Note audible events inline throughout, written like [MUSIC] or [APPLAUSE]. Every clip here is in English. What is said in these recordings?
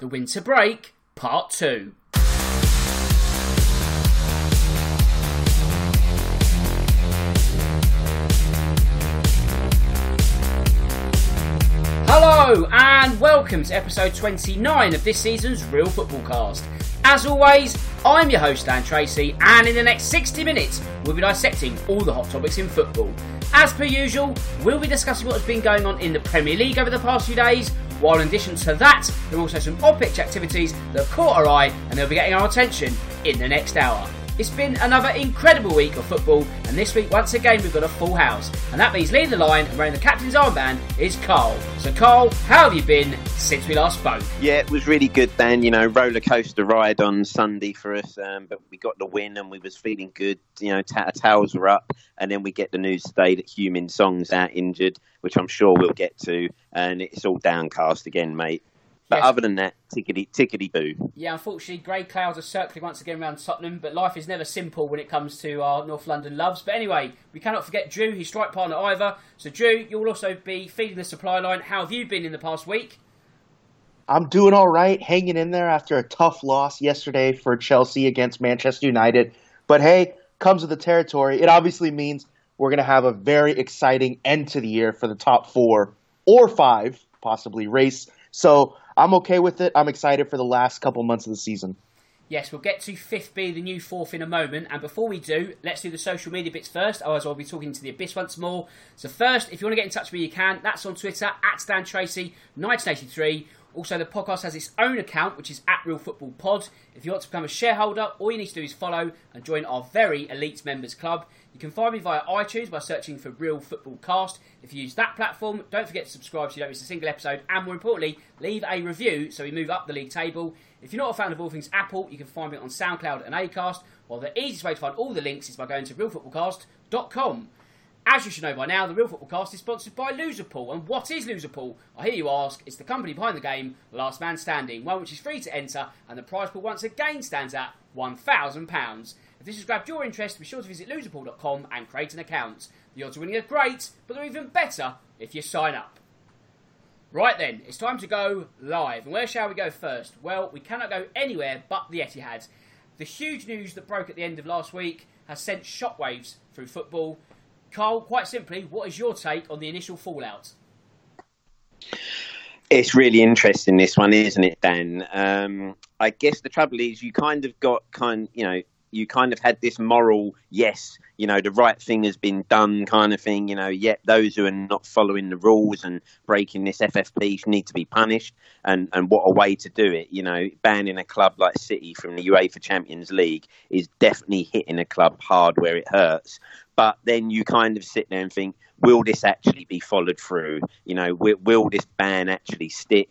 The Winter Break, Part 2. Hello and welcome to episode 29 of this season's Real Football Cast. As always, I'm your host Dan Tracy, and in the next 60 minutes, we'll be dissecting all the hot topics in football. As per usual, we'll be discussing what has been going on in the Premier League over the past few days, while in addition to that, there are also some off pitch activities that caught our eye and they'll be getting our attention in the next hour. It's been another incredible week of football, and this week, once again, we've got a full house. And that means leading the line and wearing the captain's armband is Carl. So, Carl, how have you been since we last spoke? Yeah, it was really good, Dan. You know, roller coaster ride on Sunday for us, um, but we got the win and we was feeling good. You know, t- towels were up, and then we get the news today that Heung-min Son's out injured, which I'm sure we'll get to, and it's all downcast again, mate. But Yes. other than that, tickety tickety boo. Yeah, unfortunately, grey clouds are circling once again around Tottenham, but life is never simple when it comes to our North London loves. But anyway, we cannot forget Drew, his strike partner either. So, Drew, you'll also be feeding the supply line. How have you been in the past week? I'm doing all right, hanging in there after a tough loss yesterday for Chelsea against Manchester United. But hey, comes with the territory. It obviously means we're going to have a very exciting end to the year for the top four or five, possibly race. So I'm okay with it. I'm excited for the last couple months of the season. Yes, we'll get to fifth be the new fourth in a moment. And before we do, let's do the social media bits first. Otherwise, I'll be talking to the Abyss once more. So, first, if you want to get in touch with me, you can. That's on Twitter at Dan Tracy 1983. Also, the podcast has its own account, which is at Real Football Pod. If you want to become a shareholder, all you need to do is follow and join our very elite members club. You can find me via iTunes by searching for Real Football Cast. If you use that platform, don't forget to subscribe so you don't miss a single episode. And more importantly, leave a review so we move up the league table. If you're not a fan of all things Apple, you can find me on SoundCloud and Acast. While the easiest way to find all the links is by going to realfootballcast.com. As you should know by now, the Real Football Cast is sponsored by Loserpool. And what is Loserpool? I hear you ask. It's the company behind the game, Last Man Standing, one which is free to enter, and the prize pool once again stands at £1,000. If this has grabbed your interest, be sure to visit loserpool.com and create an account. The odds of winning are great, but they're even better if you sign up. Right then, it's time to go live. And where shall we go first? Well, we cannot go anywhere but the Etihad. The huge news that broke at the end of last week has sent shockwaves through football. Carl, quite simply, what is your take on the initial fallout? It's really interesting this one, isn't it, Dan? Um, I guess the trouble is you kind of got kind, you know, you kind of had this moral, yes, you know, the right thing has been done kind of thing, you know, yet those who are not following the rules and breaking this FFP need to be punished. And, and what a way to do it, you know, banning a club like City from the UEFA Champions League is definitely hitting a club hard where it hurts. But then you kind of sit there and think, will this actually be followed through? You know, will, will this ban actually stick?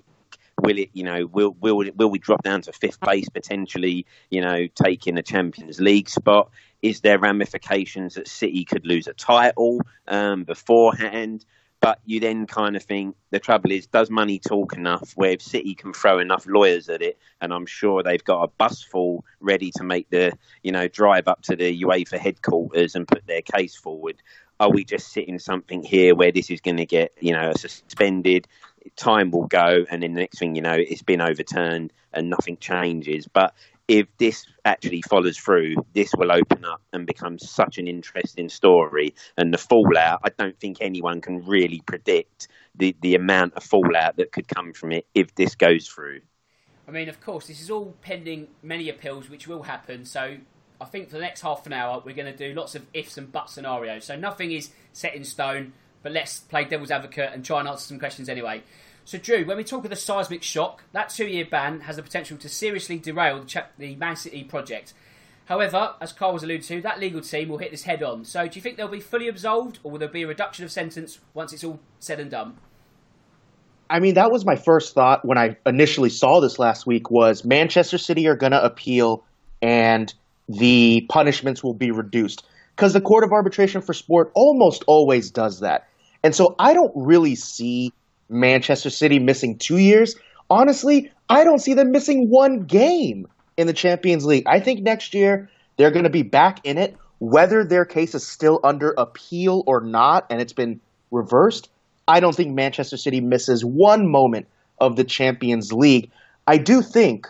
Will it, you know, will will will we drop down to fifth place potentially? You know, taking a Champions League spot. Is there ramifications that City could lose a title um, beforehand? But you then kind of think the trouble is, does money talk enough? Where City can throw enough lawyers at it, and I'm sure they've got a bus full ready to make the you know drive up to the UEFA headquarters and put their case forward. Are we just sitting something here where this is going to get you know suspended? Time will go, and then the next thing you know, it's been overturned and nothing changes. But if this actually follows through, this will open up and become such an interesting story. And the fallout, I don't think anyone can really predict the, the amount of fallout that could come from it if this goes through. I mean, of course, this is all pending many appeals, which will happen. So I think for the next half an hour, we're going to do lots of ifs and buts scenarios. So nothing is set in stone, but let's play devil's advocate and try and answer some questions anyway. So, Drew, when we talk of the seismic shock, that two year ban has the potential to seriously derail the, Man City project. However, as Carl was alluded to, that legal team will hit this head on. So, do you think they'll be fully absolved, or will there be a reduction of sentence once it's all said and done? I mean, that was my first thought when I initially saw this last week was Manchester City are going to appeal and the punishments will be reduced because the Court of Arbitration for Sport almost always does that. And so I don't really see Manchester City missing two years. Honestly, I don't see them missing one game in the Champions League. I think next year they're going to be back in it, whether their case is still under appeal or not, and it's been reversed. I don't think Manchester City misses one moment of the Champions League. I do think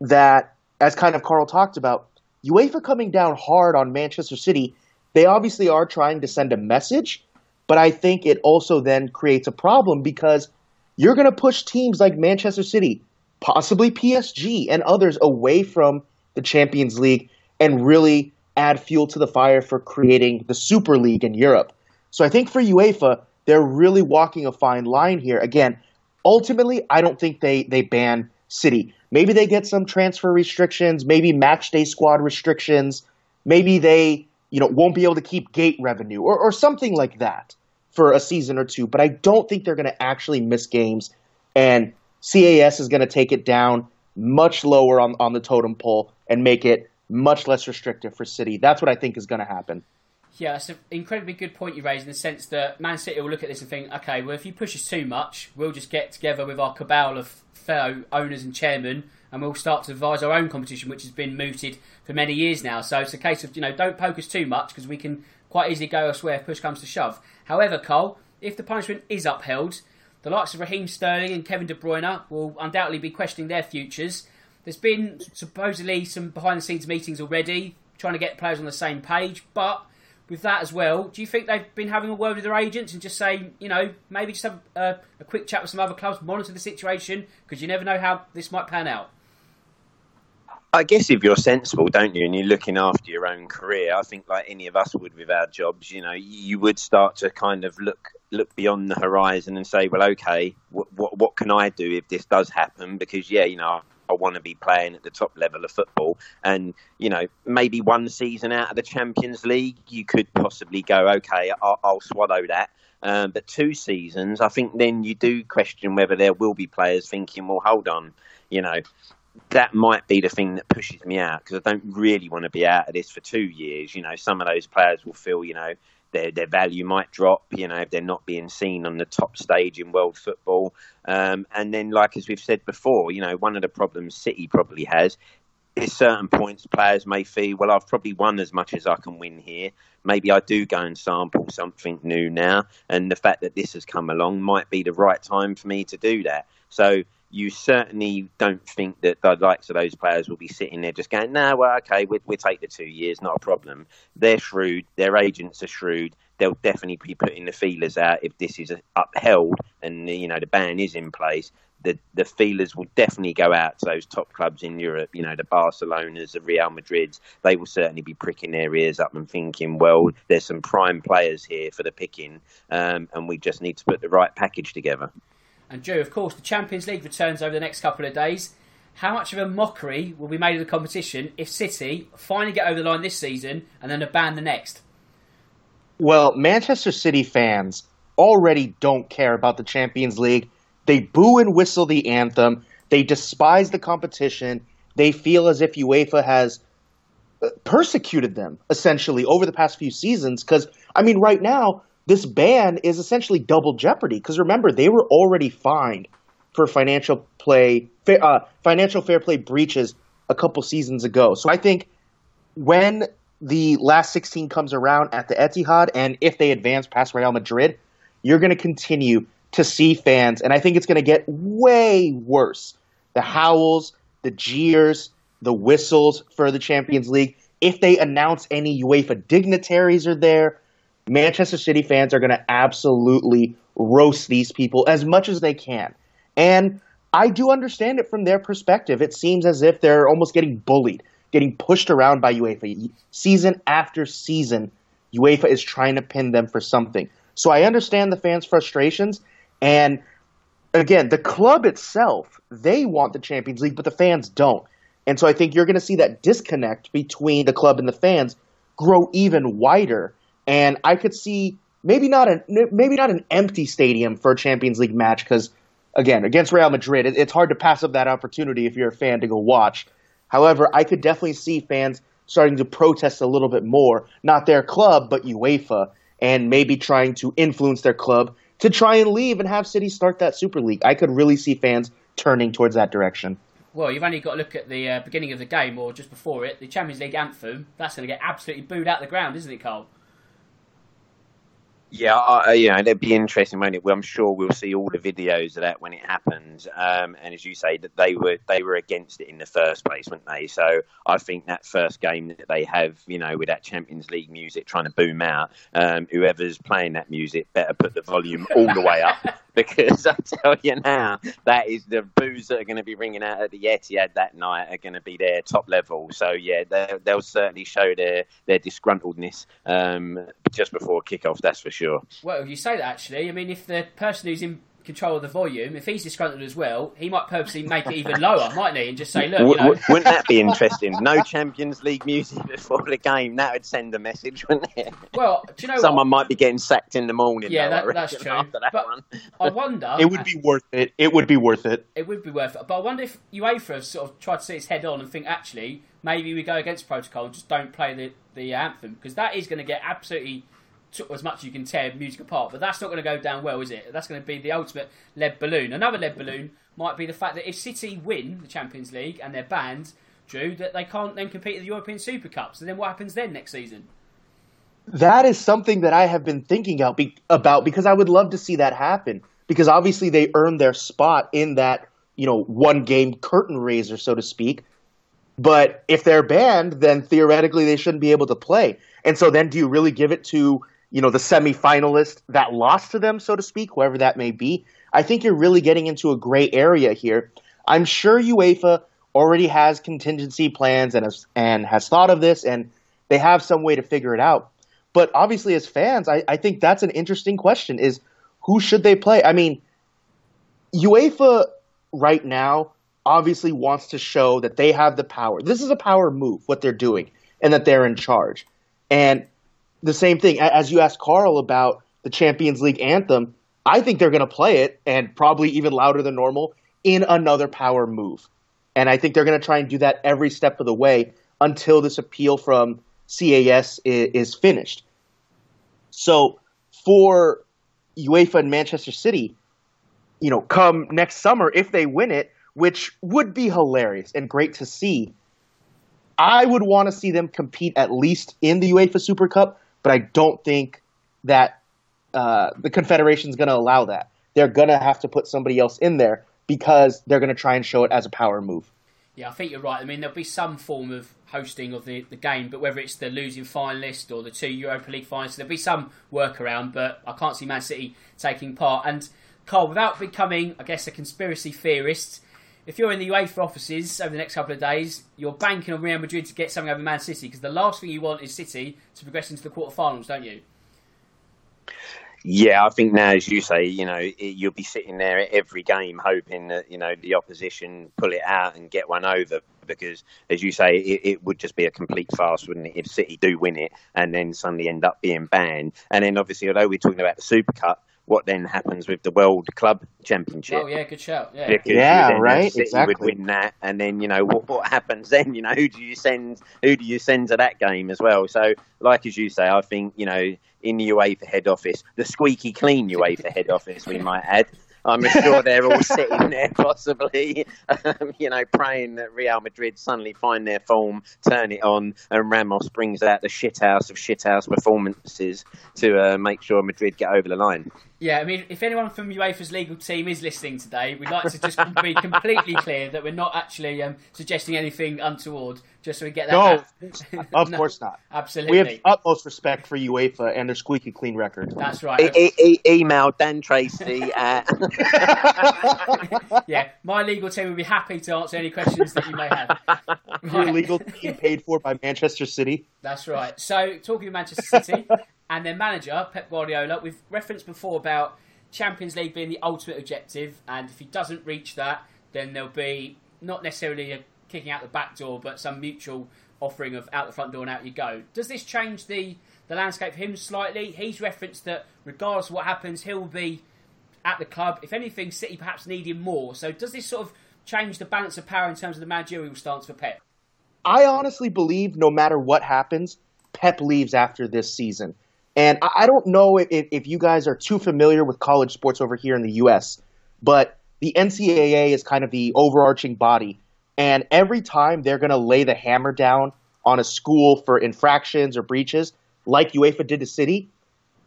that, as kind of Carl talked about, UEFA coming down hard on Manchester City, they obviously are trying to send a message but I think it also then creates a problem because you're going to push teams like Manchester City, possibly PSG, and others away from the Champions League and really add fuel to the fire for creating the Super League in Europe. So I think for UEFA, they're really walking a fine line here. Again, ultimately, I don't think they, they ban City. Maybe they get some transfer restrictions, maybe match day squad restrictions, maybe they you know won't be able to keep gate revenue or, or something like that for a season or two, but I don't think they're going to actually miss games. And CAS is going to take it down much lower on, on the totem pole and make it much less restrictive for City. That's what I think is going to happen. Yeah, that's an incredibly good point you raise in the sense that Man City will look at this and think, okay, well, if you push us too much, we'll just get together with our cabal of fellow owners and chairmen and we'll start to devise our own competition, which has been mooted for many years now. So it's a case of, you know, don't poke us too much because we can quite easily go elsewhere if push comes to shove. However, Cole, if the punishment is upheld, the likes of Raheem Sterling and Kevin De Bruyne will undoubtedly be questioning their futures. There's been supposedly some behind the scenes meetings already, trying to get players on the same page, but with that as well, do you think they've been having a word with their agents and just saying, you know, maybe just have a, a quick chat with some other clubs, monitor the situation, because you never know how this might pan out? I guess if you're sensible, don't you, and you're looking after your own career, I think like any of us would with our jobs, you know, you would start to kind of look look beyond the horizon and say, well, okay, what what, what can I do if this does happen? Because yeah, you know, I want to be playing at the top level of football, and you know, maybe one season out of the Champions League, you could possibly go, okay, I'll, I'll swallow that. Um, but two seasons, I think then you do question whether there will be players thinking, well, hold on, you know, that might be the thing that pushes me out because I don't really want to be out of this for two years. You know, some of those players will feel, you know, their their value might drop. You know, if they're not being seen on the top stage in world football. Um, and then, like as we've said before, you know, one of the problems City probably has is certain points players may feel, well, I've probably won as much as I can win here. Maybe I do go and sample something new now, and the fact that this has come along might be the right time for me to do that. So you certainly don't think that the likes of those players will be sitting there just going, no, well, okay, we we'll take the two years, not a problem. They're shrewd, their agents are shrewd. They'll definitely be putting the feelers out if this is upheld and you know the ban is in place. The the feelers will definitely go out to those top clubs in Europe. You know the Barcelonas, the Real Madrids. They will certainly be pricking their ears up and thinking, well, there's some prime players here for the picking, um, and we just need to put the right package together. And Joe, of course, the Champions League returns over the next couple of days. How much of a mockery will be made of the competition if City finally get over the line this season and then a ban the next? Well, Manchester City fans already don't care about the Champions League. They boo and whistle the anthem. They despise the competition. They feel as if UEFA has uh, persecuted them essentially over the past few seasons. Because, I mean, right now, this ban is essentially double jeopardy because remember they were already fined for financial play uh, financial fair play breaches a couple seasons ago. So I think when the last 16 comes around at the Etihad and if they advance past Real Madrid, you're going to continue to see fans and I think it's going to get way worse. The howls, the jeers, the whistles for the Champions League. If they announce any UEFA dignitaries are there, Manchester City fans are going to absolutely roast these people as much as they can. And I do understand it from their perspective. It seems as if they're almost getting bullied, getting pushed around by UEFA. Season after season, UEFA is trying to pin them for something. So I understand the fans' frustrations. And again, the club itself, they want the Champions League, but the fans don't. And so I think you're going to see that disconnect between the club and the fans grow even wider. And I could see maybe not a maybe not an empty stadium for a Champions League match because again against Real Madrid, it's hard to pass up that opportunity if you're a fan to go watch. However, I could definitely see fans starting to protest a little bit more, not their club but UEFA, and maybe trying to influence their club to try and leave and have City start that Super League. I could really see fans turning towards that direction. Well, you've only got to look at the uh, beginning of the game or just before it, the Champions League anthem. That's going to get absolutely booed out of the ground, isn't it, Carl? Yeah, I, you know, it'd be interesting, won't it? I'm sure we'll see all the videos of that when it happens. Um, and as you say, that they were they were against it in the first place, weren't they? So I think that first game that they have, you know, with that Champions League music trying to boom out, um, whoever's playing that music better put the volume all the way up [LAUGHS] [LAUGHS] because I tell you now, that is the boos that are going to be ringing out at the Etihad that night are going to be their top level. So yeah, they'll certainly show their their disgruntledness um, just before kickoff. That's for sure sure. Well, you say that actually. I mean, if the person who's in control of the volume, if he's disgruntled as well, he might purposely make it even lower, [LAUGHS] mightn't he? And just say, look, you know. Wouldn't that be interesting? No Champions League music [LAUGHS] before the game. That would send a message, wouldn't it? Well, do you know Someone what? might be getting sacked in the morning. Yeah, though, that, that's true. That but one. I wonder. [LAUGHS] It would be worth it. It would be worth it. It would be worth it. But I wonder if UEFA have sort of tried to see its head on and think, actually, maybe we go against protocol and just don't play the, the anthem. Because that is going to get absolutely as much as you can tear music apart. But that's not going to go down well, is it? That's going to be the ultimate lead balloon. Another lead balloon might be the fact that if City win the Champions League and they're banned, Drew, that they can't then compete in the European Super Cup. So then what happens then next season? That is something that I have been thinking about because I would love to see that happen. Because obviously they earned their spot in that, you know, one game curtain raiser, so to speak. But if they're banned, then theoretically they shouldn't be able to play. And so then do you really give it to you know, the semifinalist that lost to them, so to speak, whoever that may be. I think you're really getting into a gray area here. I'm sure UEFA already has contingency plans and has, and has thought of this, and they have some way to figure it out. But obviously, as fans, I, I think that's an interesting question: is who should they play? I mean, UEFA right now obviously wants to show that they have the power. This is a power move, what they're doing, and that they're in charge. And the same thing as you asked Carl about the Champions League anthem. I think they're going to play it and probably even louder than normal in another power move. And I think they're going to try and do that every step of the way until this appeal from CAS is, is finished. So for UEFA and Manchester City, you know, come next summer, if they win it, which would be hilarious and great to see, I would want to see them compete at least in the UEFA Super Cup but I don't think that uh, the Confederation is going to allow that. They're going to have to put somebody else in there because they're going to try and show it as a power move. Yeah, I think you're right. I mean, there'll be some form of hosting of the, the game, but whether it's the losing finalist or the two Europa League finalists, there'll be some workaround, but I can't see Man City taking part. And, Carl, without becoming, I guess, a conspiracy theorist, if you're in the UEFA offices over the next couple of days, you're banking on Real Madrid to get something over Man City because the last thing you want is City to progress into the quarterfinals, don't you? Yeah, I think now, as you say, you know, it, you'll be sitting there at every game hoping that you know the opposition pull it out and get one over. Because, as you say, it, it would just be a complete farce, wouldn't it, if City do win it and then suddenly end up being banned? And then, obviously, although we're talking about the Super Cup, what then happens with the World Club Championship. Oh yeah, good shout. Yeah, because yeah, right. City exactly. would win that, and then you know what, what happens then? You know who do you send? Who do you send to that game as well? So, like as you say, I think you know in the UEFA head office, the squeaky clean UEFA head office, we might add. I'm sure they're all sitting there, [LAUGHS] possibly, um, you know, praying that Real Madrid suddenly find their form, turn it on, and Ramos brings out the shithouse of shithouse performances to uh, make sure Madrid get over the line. Yeah, I mean, if anyone from UEFA's legal team is listening today, we'd like to just be completely clear that we're not actually um, suggesting anything untoward, just so we get that. No, out. [LAUGHS] of no, course not. [LAUGHS] Absolutely. We have utmost respect for UEFA and their squeaky clean record. That's right. E- e- email Dan Tracy at. [LAUGHS] yeah, my legal team would be happy to answer any questions that you may have. Right. Your legal team paid for by Manchester City. That's right. So, talking of Manchester City and their manager, Pep Guardiola, we've referenced before about Champions League being the ultimate objective, and if he doesn't reach that, then there'll be not necessarily a kicking out the back door, but some mutual offering of out the front door and out you go. Does this change the, the landscape for him slightly? He's referenced that regardless of what happens, he'll be at the club. If anything, City perhaps need him more. So does this sort of change the balance of power in terms of the managerial stance for Pep? I honestly believe no matter what happens, Pep leaves after this season. And I don't know if, if you guys are too familiar with college sports over here in the U.S., but the NCAA is kind of the overarching body. And every time they're going to lay the hammer down on a school for infractions or breaches, like UEFA did to City,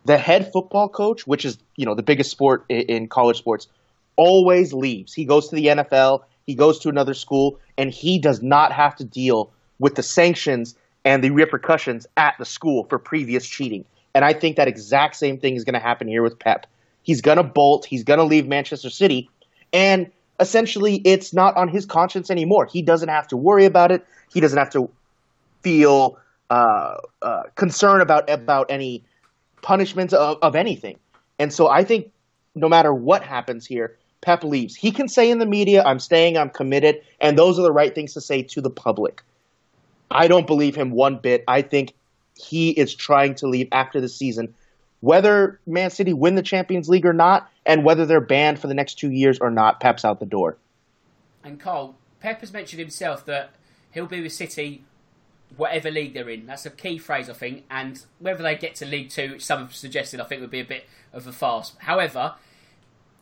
the head football coach, which is you know the biggest sport in college sports, always leaves. He goes to the NFL, he goes to another school, and he does not have to deal with the sanctions and the repercussions at the school for previous cheating. And I think that exact same thing is going to happen here with Pep. He's going to bolt, he's going to leave Manchester City, and essentially it's not on his conscience anymore. He doesn't have to worry about it. He doesn't have to feel uh, uh, concern about about any punishments of, of anything. And so I think no matter what happens here, Pep leaves. He can say in the media, I'm staying, I'm committed, and those are the right things to say to the public. I don't believe him one bit. I think he is trying to leave after the season, whether Man City win the Champions League or not, and whether they're banned for the next two years or not. Pep's out the door. And Carl, Pep has mentioned himself that he'll be with City whatever league they're in. That's a key phrase, I think. And whether they get to League Two, which some have suggested, I think would be a bit of a farce. However,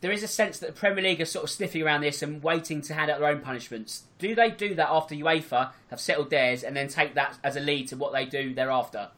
there is a sense that the Premier League are sort of sniffing around this and waiting to hand out their own punishments. Do they do that after UEFA have settled theirs and then take that as a lead to what they do thereafter?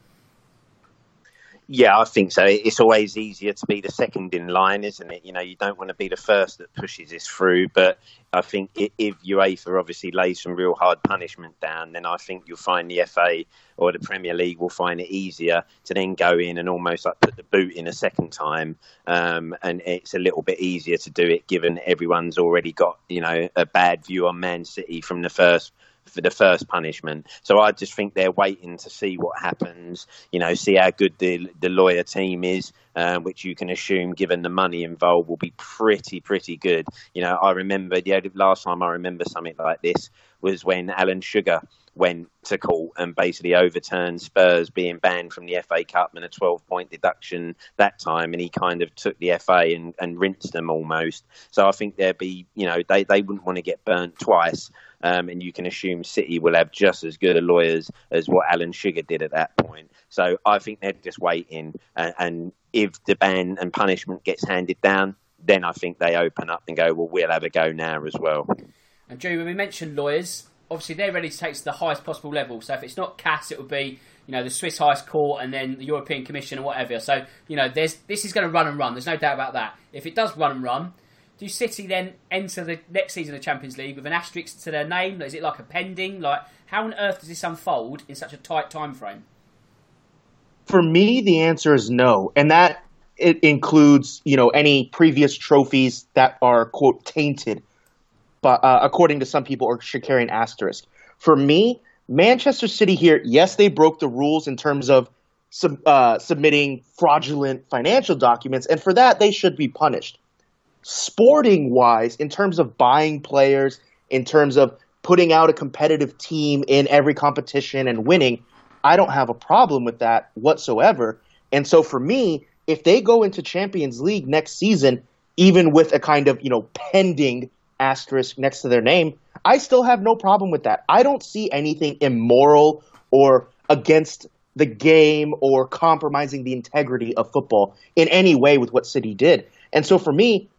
Yeah, I think so. It's always easier to be the second in line, isn't it? You know, you don't want to be the first that pushes this through. But I think if UEFA obviously lays some real hard punishment down, then I think you'll find the FA or the Premier League will find it easier to then go in and almost like put the boot in a second time. Um, and it's a little bit easier to do it given everyone's already got, you know, a bad view on Man City from the first for the first punishment. So I just think they're waiting to see what happens. You know, see how good the the lawyer team is, um, which you can assume, given the money involved, will be pretty pretty good. You know, I remember the last time I remember something like this was when Alan Sugar went to court and basically overturned Spurs being banned from the FA Cup and a 12 point deduction that time. And he kind of took the FA and, and rinsed them almost. So I think there'd be, you know, they, they wouldn't want to get burnt twice. Um, and you can assume City will have just as good a lawyers as what Alan Sugar did at that point. So I think they're just waiting. And, and if the ban and punishment gets handed down, then I think they open up and go, well, we'll have a go now as well. And Drew, when we mentioned lawyers, obviously they're ready to take to the highest possible level. So if it's not CAS, it would be you know the Swiss highest court and then the European Commission or whatever. So you know there's this is going to run and run. There's no doubt about that. If it does run and run, do City then enter the next season of the Champions League with an asterisk to their name? Is it like a pending? Like how on earth does this unfold in such a tight time frame? For me, the answer is no, and that it includes you know any previous trophies that are quote tainted uh, according to some people, or should carry an asterisk. For me, Manchester City here, yes, they broke the rules in terms of sub, uh, submitting fraudulent financial documents, and for that, they should be punished. Sporting wise, in terms of buying players, in terms of putting out a competitive team in every competition and winning, I don't have a problem with that whatsoever. And so for me, if they go into Champions League next season, even with a kind of, you know, pending asterisk next to their name, I still have no problem with that. I don't see anything immoral or against the game or compromising the integrity of football in any way with what City did. And so for me,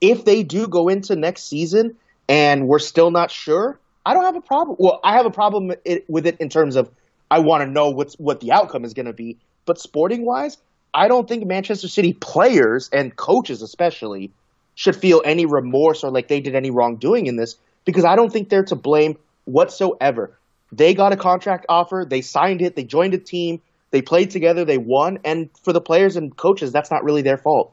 if they do go into next season and we're still not sure, I don't have a problem. Well, I have a problem with it in terms of I want to know what's what the outcome is going to be. But sporting wise, I don't think Manchester City players and coaches especially should feel any remorse or like they did any wrongdoing in this because I don't think they're to blame whatsoever. They got a contract offer, they signed it, they joined a team, they played together, they won, and for the players and coaches, that's not really their fault.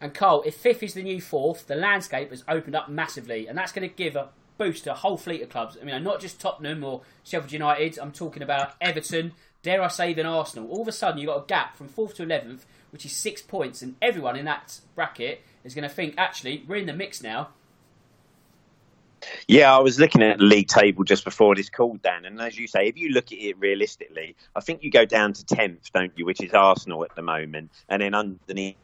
And Carl, if fifth is the new fourth, the landscape has opened up massively, and that's going to give a boost to a whole fleet of clubs. I mean, not just Tottenham or Sheffield United. I'm talking about Everton. Dare I say even Arsenal? All of a sudden, you've got a gap from fourth to eleventh, which is six points, and everyone in that bracket is going to think, actually, we're in the mix now. Yeah, I was looking at the league table just before this call, Dan, and as you say, if you look at it realistically, I think you go down to tenth, don't you? Which is Arsenal at the moment, and then underneath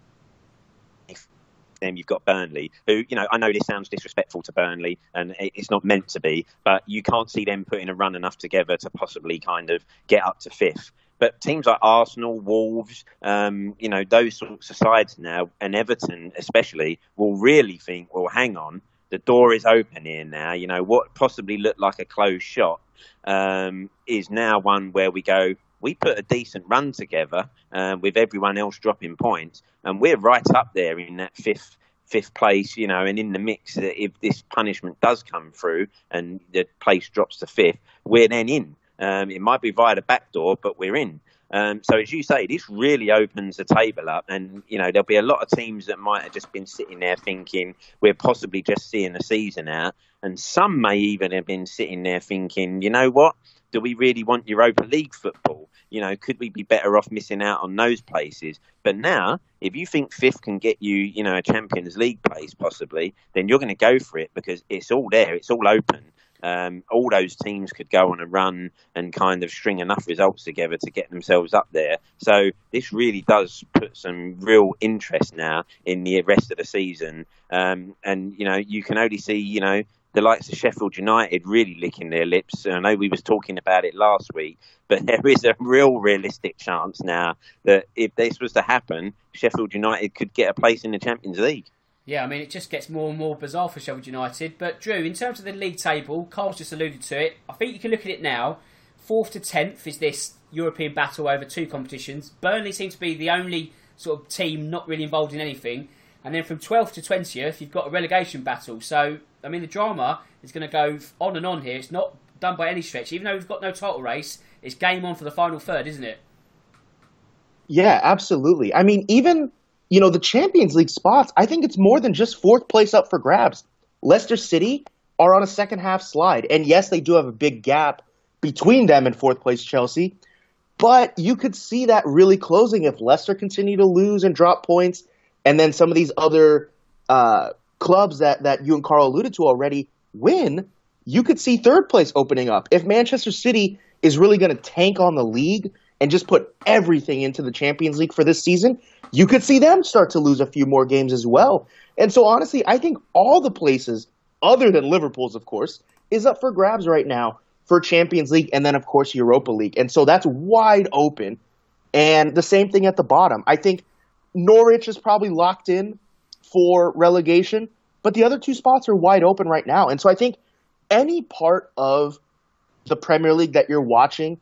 them you've got Burnley, who you know I know this sounds disrespectful to Burnley, and it's not meant to be, but you can't see them putting a run enough together to possibly kind of get up to fifth. But teams like Arsenal, Wolves, um, you know those sorts of sides now, and Everton especially, will really think, well, hang on, the door is open here now. You know what possibly looked like a closed shot um, is now one where we go we put a decent run together uh, with everyone else dropping points, and we're right up there in that fifth fifth place, you know, and in the mix. If this punishment does come through and the place drops to fifth, we're then in. Um, it might be via the back door, but we're in. Um, so as you say, this really opens the table up, and you know there'll be a lot of teams that might have just been sitting there thinking we're possibly just seeing the season out, and some may even have been sitting there thinking, you know what, do we really want Europa League football? You know, could we be better off missing out on those places? But now, if you think fifth can get you, you know, a Champions League place possibly, then you're going to go for it because it's all there, it's all open. Um, all those teams could go on a run and kind of string enough results together to get themselves up there. So this really does put some real interest now in the rest of the season. Um, and you know, you can only see, you know, the likes of Sheffield United really licking their lips. I know we was talking about it last week, but [LAUGHS] there is a real realistic chance now that if this was to happen, Sheffield United could get a place in the Champions League. Yeah, I mean, it just gets more and more bizarre for Sheffield United. But Drew, in terms of the league table, Carl's just alluded to it. I think you can look at it now. Fourth to tenth is this European battle over two competitions. Burnley seems to be the only sort of team not really involved in anything. And then from 12th to 20th, you've got a relegation battle. So, I mean, the drama is going to go on and on here. It's not done by any stretch. Even though we've got no title race, it's game on for the final third, isn't it? Yeah, absolutely. I mean, even, you know, the Champions League spots, I think it's more than just fourth place up for grabs. Leicester City are on a second half slide. And yes, they do have a big gap between them and fourth place Chelsea. But you could see that really closing if Leicester continue to lose and drop points and then some of these other uh, clubs that, that you and Carl alluded to already win, you could see third place opening up. If Manchester City is really going to tank on the league and just put everything into the Champions League for this season, you could see them start to lose a few more games as well. And so, honestly, I think all the places, other than Liverpool's, of course, is up for grabs right now for Champions League and then, of course, Europa League. And so that's wide open. And the same thing at the bottom. I think Norwich is probably locked in for relegation, but the other two spots are wide open right now. And so I think any part of the Premier League that you're watching,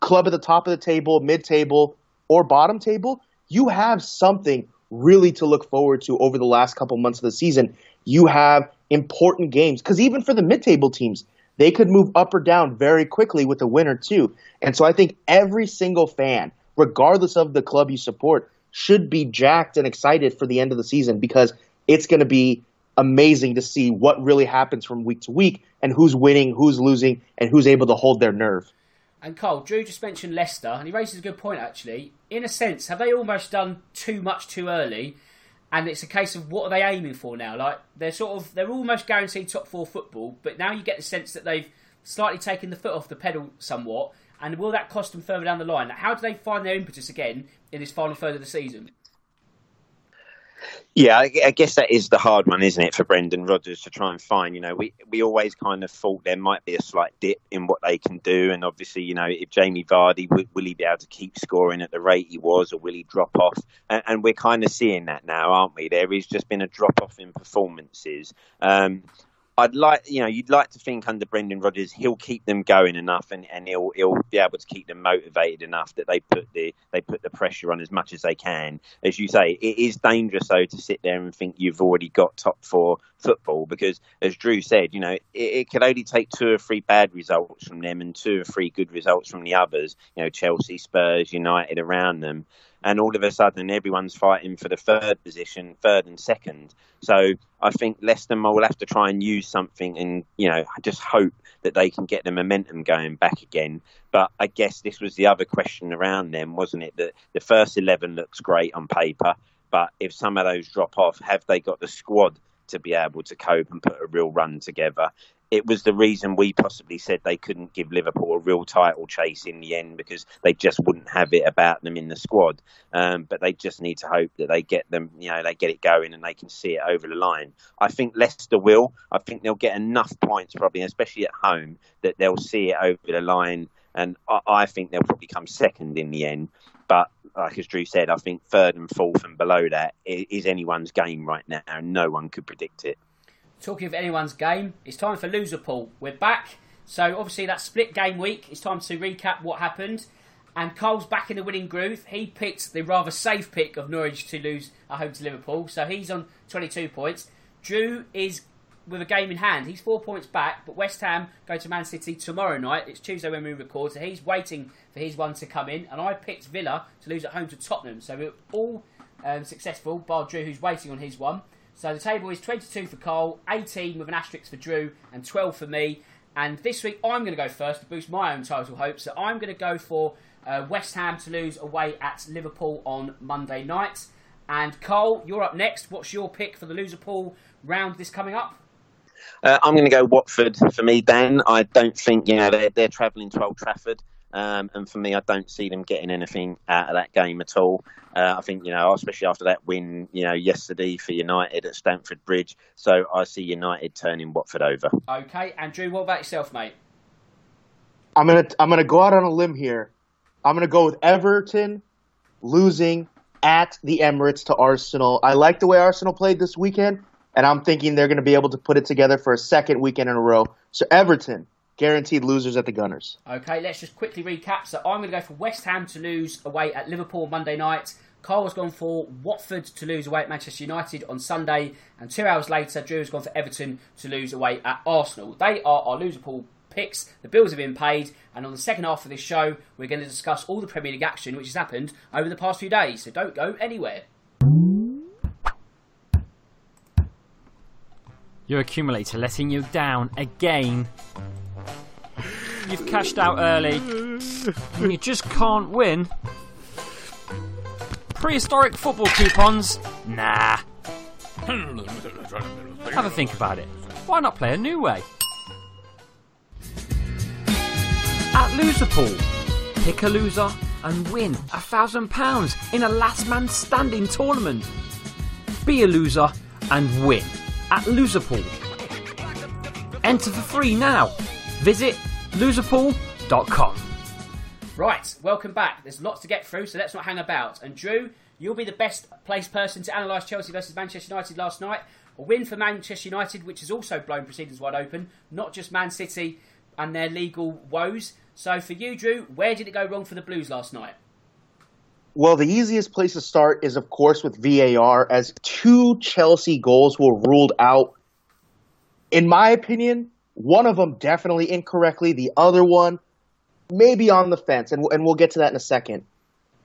club at the top of the table, mid table, or bottom table, you have something really to look forward to over the last couple months of the season. You have important games because even for the mid table teams, they could move up or down very quickly with a win or two. And so I think every single fan, regardless of the club you support, should be jacked and excited for the end of the season because it's going to be amazing to see what really happens from week to week and who's winning, who's losing, and who's able to hold their nerve. And Carl, Drew just mentioned Leicester, and he raises a good point actually. In a sense, have they almost done too much too early? And it's a case of what are they aiming for now? Like they're sort of they're almost guaranteed top four football, but now you get the sense that they've slightly taken the foot off the pedal somewhat and will that cost them further down the line? How do they find their impetus again in this final third of the season? Yeah, I, I guess that is the hard one, isn't it, for Brendan Rodgers to try and find. You know, we we always kind of thought there might be a slight dip in what they can do, and obviously, you know, if Jamie Vardy will, will he be able to keep scoring at the rate he was, or will he drop off? And, and we're kind of seeing that now, aren't we? There has just been a drop off in performances. Um, I'd like, you know, you'd like to think under Brendan Rodgers he'll keep them going enough, and, and he'll he'll be able to keep them motivated enough that they put the they put the pressure on as much as they can. As you say, it is dangerous though to sit there and think you've already got top four football because, as Drew said, you know, it, it could only take two or three bad results from them and two or three good results from the others. You know, Chelsea, Spurs, United around them and all of a sudden everyone's fighting for the third position, third and second. So I think Leicester will have to try and use something and, you know, just hope that they can get the momentum going back again. But I guess this was the other question around them, wasn't it? That the first 11 looks great on paper, but if some of those drop off, have they got the squad to be able to cope and put a real run together? It was the reason we possibly said they couldn't give Liverpool a real title chase in the end because they just wouldn't have it about them in the squad. Um, but they just need to hope that they get them, you know, they get it going and they can see it over the line. I think Leicester will. I think they'll get enough points, probably, especially at home, that they'll see it over the line. And I, I think they'll probably come second in the end. But like as Drew said, I think third and fourth and below that is anyone's game right now, and no one could predict it. Talking of anyone's game, it's time for loser pool. We're back. So obviously that split game week. It's time to recap what happened. And Cole's back in the winning groove. He picked the rather safe pick of Norwich to lose at home to Liverpool. So he's on 22 points. Drew is with a game in hand. He's four points back, but West Ham go to Man City tomorrow night. It's Tuesday when we record, so he's waiting for his one to come in. And I picked Villa to lose at home to Tottenham. So we're all um, successful, bar Drew, who's waiting on his one. So the table is 22 for Cole, 18 with an asterisk for Drew, and 12 for me. And this week I'm going to go first to boost my own title hopes. So I'm going to go for uh, West Ham to lose away at Liverpool on Monday night. And Cole, you're up next. What's your pick for the loser pool round this coming up? Uh, I'm going to go Watford for me, Dan. I don't think you know they're, they're travelling to Old Trafford. Um, and for me, I don't see them getting anything out of that game at all. Uh, I think, you know, especially after that win, you know, yesterday for United at Stamford Bridge. So I see United turning Watford over. Okay, Andrew, what about yourself, mate? I'm gonna I'm gonna go out on a limb here. I'm gonna go with Everton losing at the Emirates to Arsenal. I like the way Arsenal played this weekend, and I'm thinking they're gonna be able to put it together for a second weekend in a row. So Everton guaranteed losers at the Gunners. Okay, let's just quickly recap. So I'm going to go for West Ham to lose away at Liverpool Monday night. Carl has gone for Watford to lose away at Manchester United on Sunday, and two hours later, Drew has gone for Everton to lose away at Arsenal. They are our loser pool picks. The bills have been paid, and on the second half of this show, we're going to discuss all the Premier League action which has happened over the past few days. So don't go anywhere. Your accumulator letting you down again. You've cashed out early, and you just can't win. Prehistoric football coupons? Nah. Have a think about it. Why not play a new way? At Loserpool, pick a loser and win a thousand pounds in a last man standing tournament. Be a loser and win at Loserpool. Enter for free now. Visit loserpool.com. Right, welcome back. There's lots to get through, so let's not hang about. And Drew, you'll be the best placed person to analyse Chelsea versus Manchester United last night. A win for Manchester United, which has also blown proceedings wide open, not just Man City and their legal woes. So for you, Drew, where did it go wrong for the Blues last night? Well, the easiest place to start is, of course, with VAR, as two Chelsea goals were ruled out. In my opinion, one of them definitely incorrectly, the other one maybe on the fence, and, and we'll get to that in a second.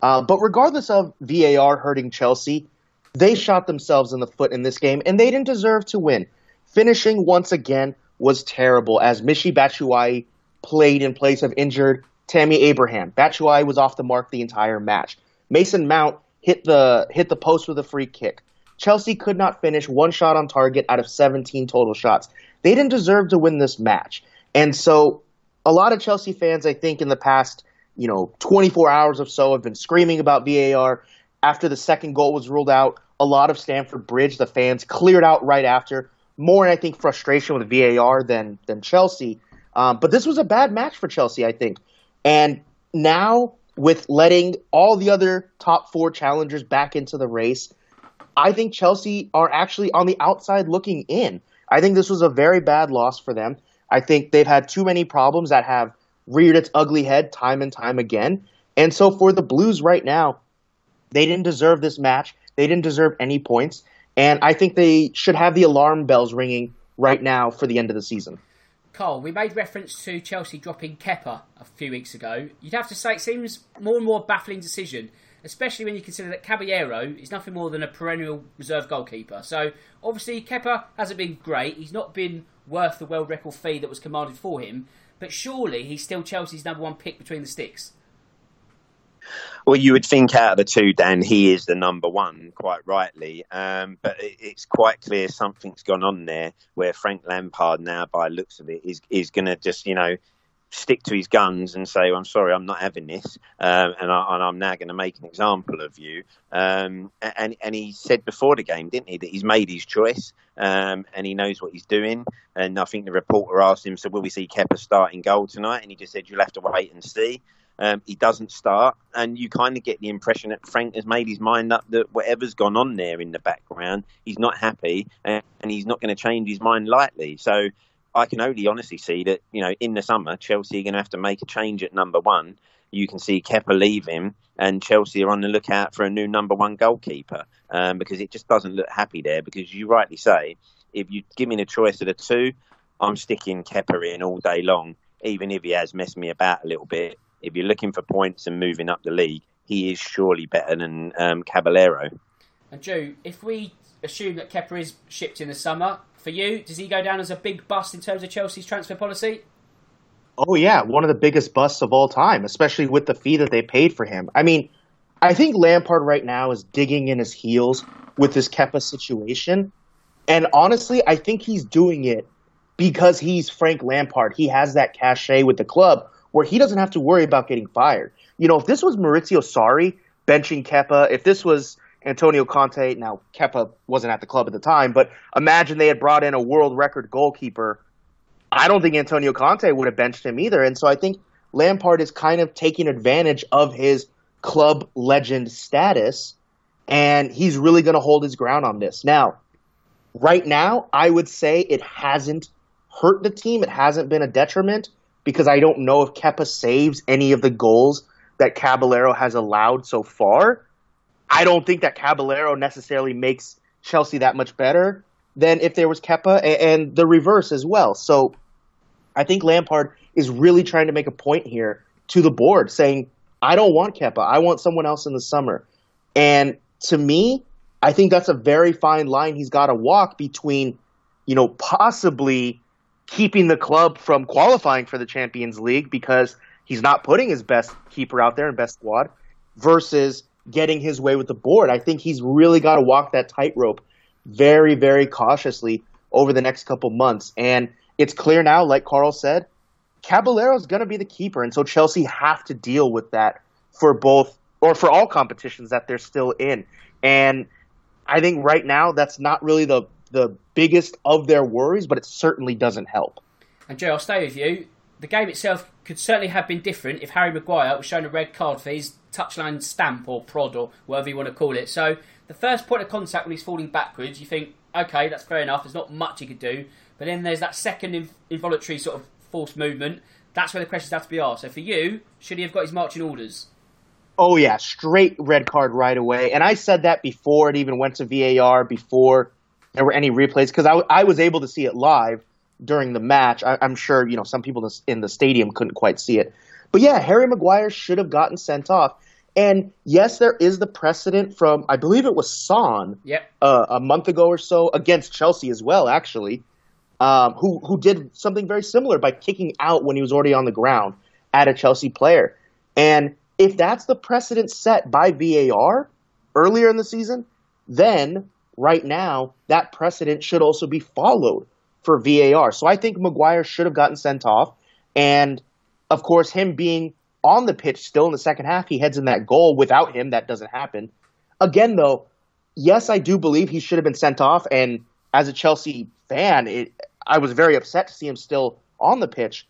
Uh, but regardless of VAR hurting Chelsea, they shot themselves in the foot in this game, and they didn't deserve to win. Finishing once again was terrible as Michy Batshuayi played in place of injured Tammy Abraham. Batshuayi was off the mark the entire match. Mason Mount hit the hit the post with a free kick. Chelsea could not finish one shot on target out of 17 total shots. They didn't deserve to win this match. And so a lot of Chelsea fans, I think, in the past, you know, 24 hours or so have been screaming about VAR after the second goal was ruled out. a lot of Stamford Bridge. The fans cleared out right after. More, I think, frustration with VAR than than Chelsea. Um, but this was a bad match for Chelsea, I think. And now, with letting all the other top four challengers back into the race, I think Chelsea are actually on the outside looking in. I think this was a very bad loss for them. I think they've had too many problems that have reared its ugly head time and time again. And so for the Blues right now, they didn't deserve this match. They didn't deserve any points. And I think they should have the alarm bells ringing right now for the end of the season. Carl, we made reference to Chelsea dropping Kepa a few weeks ago. You'd have to say it seems more and more baffling decision, especially when you consider that Caballero is nothing more than a perennial reserve goalkeeper. So obviously Kepa hasn't been great. He's not been worth the world record fee that was commanded for him. But surely he's still Chelsea's number one pick between the sticks. Well, you would think out of the two, Dan, he is the number one, quite rightly. Um, but it's quite clear something's gone on there where Frank Lampard, now by looks of it, is is going to just you know stick to his guns and say, well, "I'm sorry, I'm not having this," um, and, I, am now going to make an example of you. Um, and and he said before the game, didn't he, that he's made his choice um, and he knows what he's doing. And I think the reporter asked him, "So will we see Kepa starting goal tonight?" And he just said, "You'll have to wait and see." Um, he doesn't start, and you kind of get the impression that Frank has made his mind up that whatever's gone on there in the background, he's not happy, and, and he's not going to change his mind lightly. So I can only honestly see that you know in the summer Chelsea are going to have to make a change at number one. You can see Kepa leaving, and Chelsea are on the lookout for a new number one goalkeeper um, because it just doesn't look happy there. Because you rightly say, if you give me the choice of the two, I'm sticking Kepa in all day long, even if he has messed me about a little bit. If you're looking for points and moving up the league, he is surely better than um, Caballero. And Joe, if we assume that Kepa is shipped in the summer, for you, does he go down as a big bust in terms of Chelsea's transfer policy? Oh yeah, one of the biggest busts of all time, especially with the fee that they paid for him. I mean, I think Lampard right now is digging in his heels with this Kepa situation. And honestly, I think he's doing it because he's Frank Lampard. He has that cachet with the club where he doesn't have to worry about getting fired. You know, if this was Maurizio Sarri benching Kepa, if this was Antonio Conte. Now, Kepa wasn't at the club at the time, but imagine they had brought in a world record goalkeeper. I don't think Antonio Conte would have benched him either. And so I think Lampard is kind of taking advantage of his club legend status, and he's really going to hold his ground on this. Now, right now, I would say it hasn't hurt the team. It hasn't been a detriment because I don't know if Kepa saves any of the goals that Caballero has allowed so far. I don't think that Caballero necessarily makes Chelsea that much better than if there was Kepa and the reverse as well. So I think Lampard is really trying to make a point here to the board saying, I don't want Kepa. I want someone else in the summer. And to me, I think that's a very fine line he's got to walk between, you know, possibly keeping the club from qualifying for the Champions League because he's not putting his best keeper out there and best squad versus getting his way with the board. I think he's really got to walk that tightrope very, very cautiously over the next couple months. And it's clear now, like Carl said, Caballero is going to be the keeper. And so Chelsea have to deal with that for both or for all competitions that they're still in. And I think right now that's not really the, the biggest of their worries, but it certainly doesn't help. And Joe, I'll stay with you. The game itself could certainly have been different if Harry Maguire was shown a red card for his touchline stamp or prod or whatever you want to call it. So the first point of contact when he's falling backwards, you think, okay, that's fair enough. There's not much he could do. But then there's that second involuntary sort of forced movement. That's where the questions have to be asked. So for you, should he have got his marching orders? Oh yeah, straight red card right away. And I said that before it even went to VAR, before there were any replays, because I, I was able to see it live during the match. I, am sure you know some people in the stadium couldn't quite see it, but yeah, Harry Maguire should have gotten sent off. And yes, there is the precedent from I believe it was Son yep. uh, a month ago or so against Chelsea as well, actually, um, who who did something very similar by kicking out when he was already on the ground at a Chelsea player. And if that's the precedent set by VAR earlier in the season, then right now that precedent should also be followed for VAR. So I think Maguire should have gotten sent off. And of course, him being on the pitch still in the second half, he heads in that goal. Without him, that doesn't happen. Again, though, yes, I do believe he should have been sent off. And as a Chelsea fan, it, I was very upset to see him still on the pitch.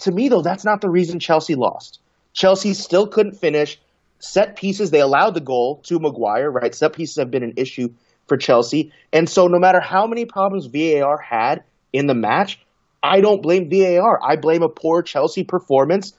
To me, though, that's not the reason Chelsea lost. Chelsea still couldn't finish. Set pieces, they allowed the goal to Maguire, right? Set pieces have been an issue for Chelsea. And so, no matter how many problems VAR had in the match, I don't blame VAR. I blame a poor Chelsea performance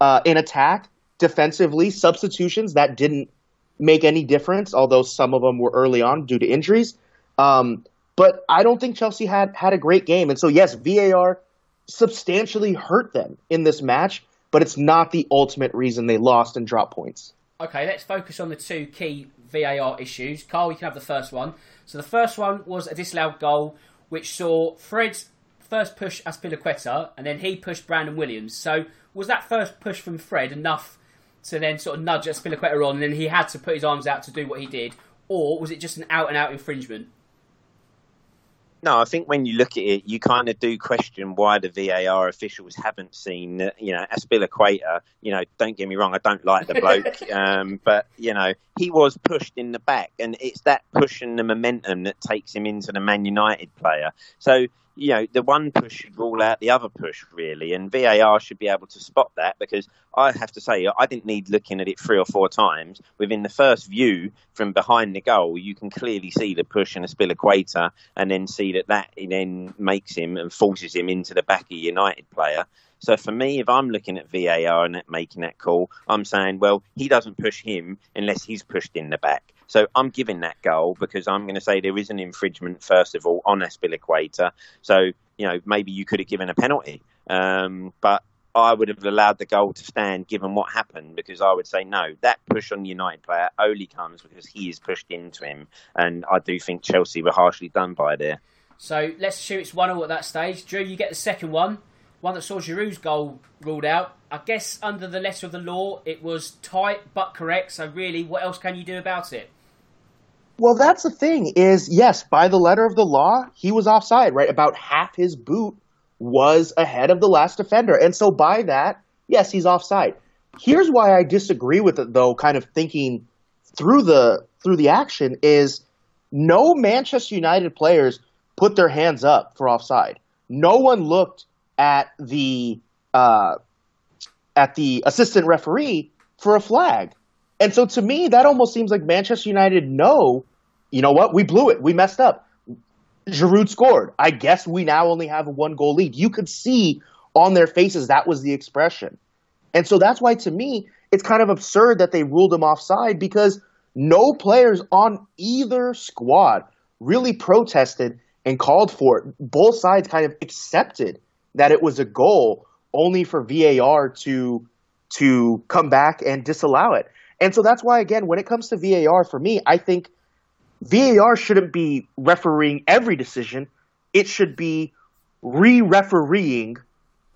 uh, in attack, defensively, substitutions that didn't make any difference, although some of them were early on due to injuries. Um, but I don't think Chelsea had had a great game. And so, yes, VAR substantially hurt them in this match, but it's not the ultimate reason they lost and dropped points. Okay, let's focus on the two key VAR issues. Carl, you can have the first one. So the first one was a disallowed goal, which saw Fred first push Azpilicueta, and then he pushed Brandon Williams. So was that first push from Fred enough to then sort of nudge Azpilicueta on, and then he had to put his arms out to do what he did, or was it just an out and out infringement? No, I think when you look at it, you kind of do question why the VAR officials haven't seen, you know, Azpilicueta. You know, don't get me wrong, I don't like the [LAUGHS] bloke, um, but you know, he was pushed in the back, and it's that push and the momentum that takes him into the Man United player. So you know, the one push should rule out the other push, really, and VAR should be able to spot that because I have to say, I didn't need looking at it three or four times. Within the first view from behind the goal, you can clearly see the push and Azpilicueta, and then see that that then makes him and forces him into the back of United player. So for me, if I'm looking at VAR and making that call, I'm saying, well, he doesn't push him unless he's pushed in the back. So I'm giving that goal because I'm going to say there is an infringement, first of all, on Azpilicueta. So, you know, maybe you could have given a penalty. Um, but I would have allowed the goal to stand given what happened because I would say no, that push on the United player only comes because he is pushed into him. And I do think Chelsea were harshly done by there. So let's assume it's 1 0 at that stage. Drew, you get the second one one that saw Giroud's goal ruled out. I guess under the letter of the law, it was tight but correct. So really, what else can you do about it? Well, that's the thing is, yes, by the letter of the law, he was offside, right? About half his boot was ahead of the last defender. And so by that, yes, he's offside. Here's why I disagree with it though, kind of thinking through the through the action is no Manchester United players put their hands up for offside. No one looked at the uh, at the assistant referee for a flag. And so to me, that almost seems like Manchester United know, you know what, we blew it, we messed up. Giroud scored. I guess we now only have a one goal lead. You could see on their faces that was the expression. And so that's why to me, it's kind of absurd that they ruled him offside because no players on either squad really protested and called for it. Both sides kind of accepted that it was a goal only for VAR to to come back and disallow it. And so that's why again when it comes to VAR for me, I think VAR shouldn't be refereeing every decision. It should be re-refereeing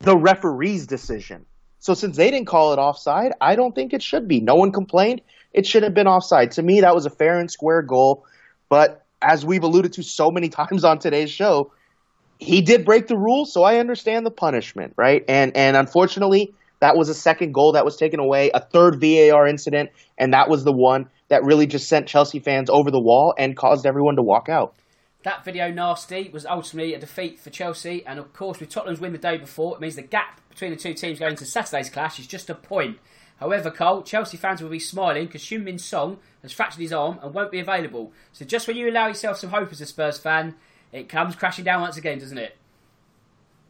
the referee's decision. So since they didn't call it offside, I don't think it should be. No one complained. It should have been offside. To me, that was a fair and square goal. But as we've alluded to so many [LAUGHS] times on today's show, he did break the rules, so I understand the punishment, right? And and unfortunately, that was a second goal that was taken away, a third VAR incident, and that was the one that really just sent Chelsea fans over the wall and caused everyone to walk out. That video nasty was ultimately a defeat for Chelsea, and of course, with Tottenham's win the day before, it means the gap between the two teams going to Saturday's clash is just a point. However, Cole, Chelsea fans will be smiling because Heung-min Son has fractured his arm and won't be available. So just when you allow yourself some hope as a Spurs fan, it comes crashing down once again, doesn't it?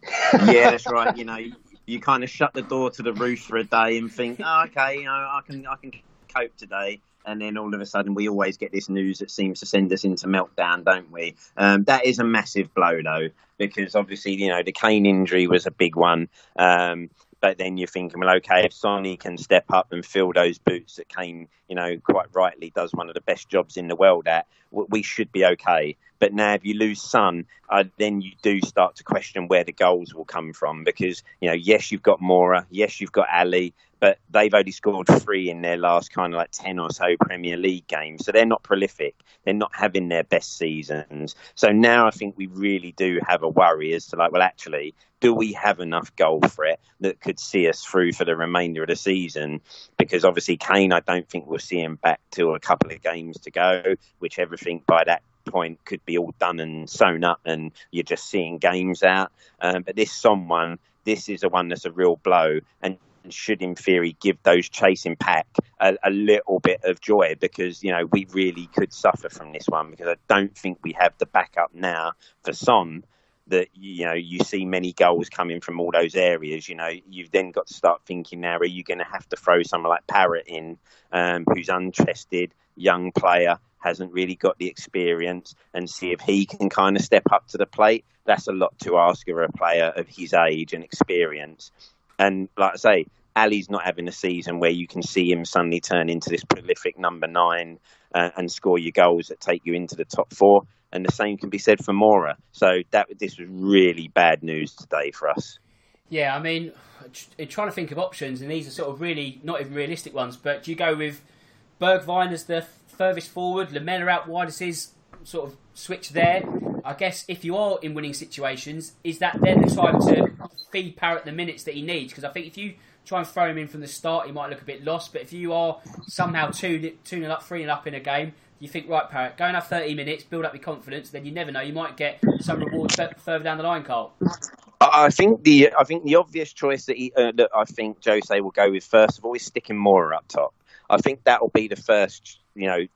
yeah, [LAUGHS] that's right. You know, you, you, kind of shut the door to the roof for a day and think, oh, okay, you know, I can I can cope today. And then all of a sudden, we always get this news that seems to send us into meltdown, don't we? Um, that is a massive blow, though, because obviously, you know, the Kane injury was a big one. Um, but then you're thinking, well, okay, if Sonny can step up and fill those boots that Kane, you know, quite rightly does one of the best jobs in the world at, we should be okay. But now, if you lose Son, uh, then you do start to question where the goals will come from because you know, yes, you've got Moura, yes, you've got Alli, but they've only scored three in their last kind of like 10 or so Premier League games. So they're not prolific. They're not having their best seasons. So now I think we really do have a worry as to like, well, actually, do we have enough goal threat that could see us through for the remainder of the season? Because obviously, Kane, I don't think we'll see him back till a couple of games to go, which everything by that point could be all done and sewn up and you're just seeing games out. Um, but this someone, this is the one that's a real blow. And should, in theory, give those chasing pack a, a, little bit of joy because you know we really could suffer from this one because I don't think we have the backup now for Son that you know you see many goals coming from all those areas. You know you've then got to start thinking now: Are you going to have to throw someone like Parrott in, um, who's untested, young player, hasn't really got the experience, and see if he can kind of step up to the plate? That's a lot to ask of a player of his age and experience. And like I say, Alli's not having a season where you can see him suddenly turn into this prolific number nine uh, and score your goals that take you into the top four. And the same can be said for Moura. So that this was really bad news today for us. Yeah, I mean, trying to think of options, and these are sort of really not even realistic ones. But do you go with Bergwijn as the furthest forward, Lamela out wide as his sort of switch there? I guess if you are in winning situations, is that then the time to feed Parrott the minutes that he needs? Because I think if you try and throw him in from the start, he might look a bit lost. But if you are somehow 2 2 up, 3 up in a game, you think, right, Parrott, go and have 30 minutes, build up your confidence, then you never know, you might get some reward further down the line, Carl. I think the I think the obvious choice that, he, uh, that I think Jose will go with first of all is sticking Moura up top. I think that will be the first, you know,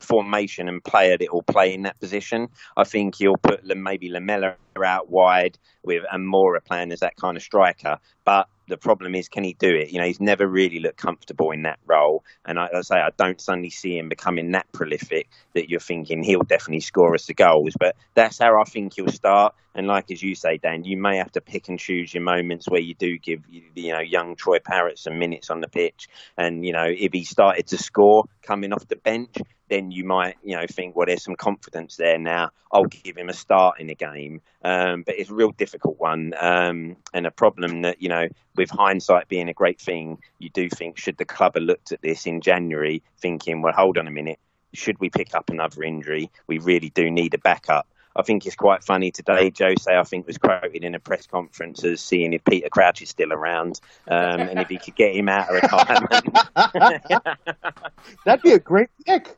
formation and player that will play in that position. I think he'll put maybe Lamela out wide with and Moura playing as that kind of striker. But the problem is, can he do it? You know, he's never really looked comfortable in that role. And I, I, say, I don't suddenly see him becoming that prolific that you're thinking he'll definitely score us the goals. But that's how I think he'll start. And like as you say, Dan, you may have to pick and choose your moments where you do give you know young Troy Parrott some minutes on the pitch. And you know, if he started to score coming off the bench, then you might, you know, think, well, there's some confidence there now. I'll give him a start in the game. Um, but it's a real difficult one um, and a problem that, you know, with hindsight being a great thing, you do think, should the club have looked at this in January, thinking, well, hold on a minute, should we pick up another injury? We really do need a backup. I think it's quite funny today. Jose, I think, was quoted in a press conference as seeing if Peter Crouch is still around um, and if he could get him out of retirement. [LAUGHS] That'd be a great pick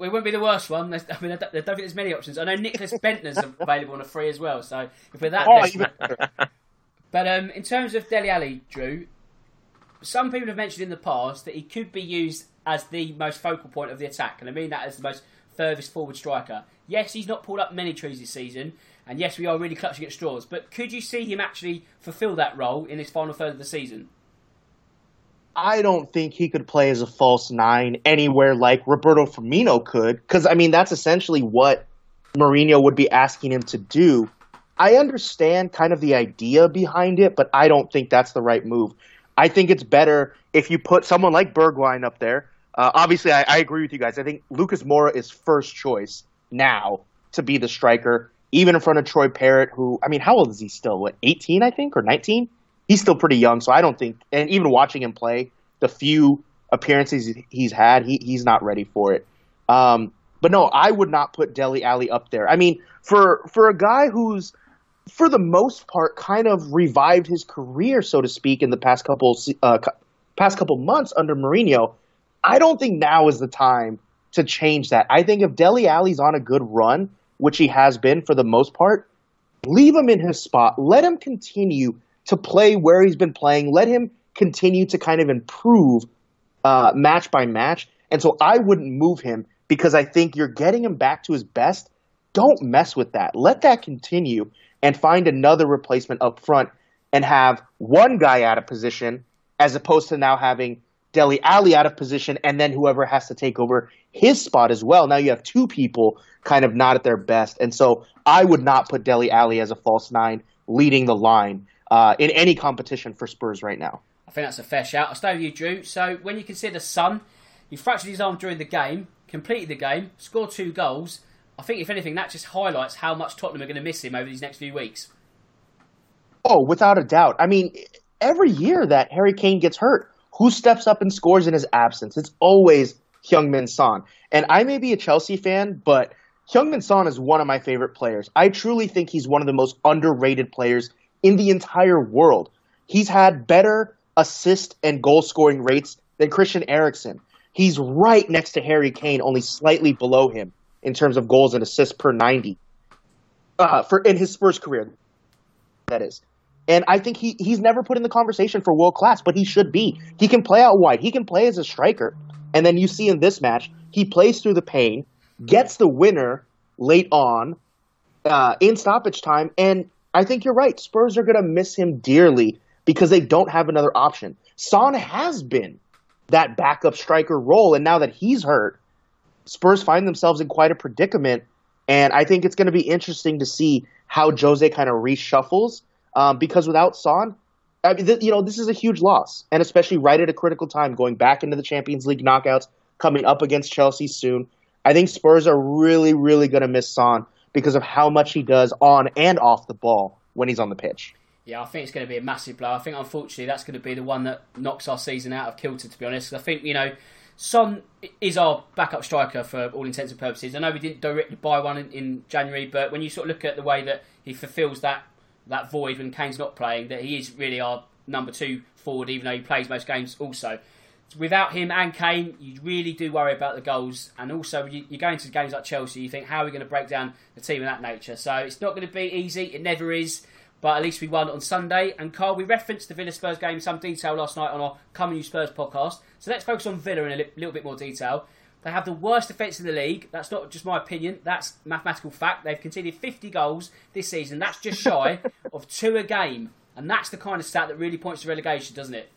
it wouldn't be the worst one. There's, I mean, I don't, I don't, think there's many options. I know Nicholas Bendtner's [LAUGHS] available on a free as well. So if we're that oh, [LAUGHS] but um, in terms of Dele Alli, Drew, some people have mentioned in the past that he could be used as the most focal point of the attack, and I mean that as the most furthest forward striker. Yes, he's not pulled up many trees this season, and yes, we are really clutching at straws. But could you see him actually fulfil that role in this final third of the season? I don't think he could play as a false nine anywhere like Roberto Firmino could, because I mean that's essentially what Mourinho would be asking him to do. I understand kind of the idea behind it, but I don't think that's the right move. I think it's better if you put someone like Bergwijn up there. Uh, obviously, I, I, agree with you guys. I think Lucas Moura is first choice now to be the striker, even in front of Troy Parrott, who, I mean, how old is he still? What, 18, I think, or 19? He's still pretty young, so I don't think. And even watching him play, the few appearances he's had, he, he's not ready for it. Um, but no, I would not put Dele Alli up there. I mean, for for a guy who's for the most part kind of revived his career, so to speak, in the past couple uh, past couple months under Mourinho, I don't think now is the time to change that. I think if Dele Alli's on a good run, which he has been for the most part, leave him in his spot. Let him continue to play where he's been playing. Let him continue to kind of improve uh, match by match. And so I wouldn't move him because I think you're getting him back to his best. Don't mess with that. Let that continue and find another replacement up front and have one guy out of position as opposed to now having Dele Alli out of position and then whoever has to take over his spot as well. Now you have two people kind of not at their best. And so I would not put Dele Alli as a false nine leading the line uh, in any competition for Spurs right now. I think that's a fair shout. I'll stay with you, Drew. So when you consider Son, he fractured his arm during the game, completed the game, scored two goals, I think if anything, that just highlights how much Tottenham are going to miss him over these next few weeks. Oh, without a doubt. I mean, every year that Harry Kane gets hurt, who steps up and scores in his absence? It's always Heung-min Son. And I may be a Chelsea fan, but Heung-min Son is one of my favorite players. I truly think he's one of the most underrated players in the entire world. He's had better assist and goal scoring rates than Christian Eriksen. He's right next to Harry Kane, only slightly below him in terms of goals and assists per 90 uh, for in his Spurs career. That is. And I think he, he's never put in the conversation for world class, but he should be. He can play out wide. He can play as a striker. And then you see in this match, he plays through the pain, gets the winner late on uh, in stoppage time. And I think you're right. Spurs are going to miss him dearly because they don't have another option. Son has been that backup striker role. And now that he's hurt, Spurs find themselves in quite a predicament. And I think it's going to be interesting to see how Jose kind of reshuffles um, because without Son, I mean, th- you know, this is a huge loss, and especially right at a critical time, going back into the Champions League knockouts, coming up against Chelsea soon. I think Spurs are really, really going to miss Son because of how much he does on and off the ball when he's on the pitch. Yeah, I think it's going to be a massive blow. I think, unfortunately, that's going to be the one that knocks our season out of kilter. To be honest, I think you know, Son is our backup striker for all intents and purposes. I know we didn't directly buy one in, in January, but when you sort of look at the way that he fulfills that that void when Kane's not playing, that he is really our number two forward, even though he plays most games also. Without him and Kane, you really do worry about the goals. And also, you, you go into games like Chelsea, you think, how are we going to break down the team of that nature? So it's not going to be easy. It never is. But at least we won on Sunday. And Carl, we referenced the Villa Spurs game in some detail last night on our Coming You Spurs podcast. So let's focus on Villa in a li- little bit more detail. They have the worst defence in the league. That's not just my opinion. That's mathematical fact. They've conceded 50 goals this season. That's just shy [LAUGHS] of two a game. And that's the kind of stat that really points to relegation, doesn't it?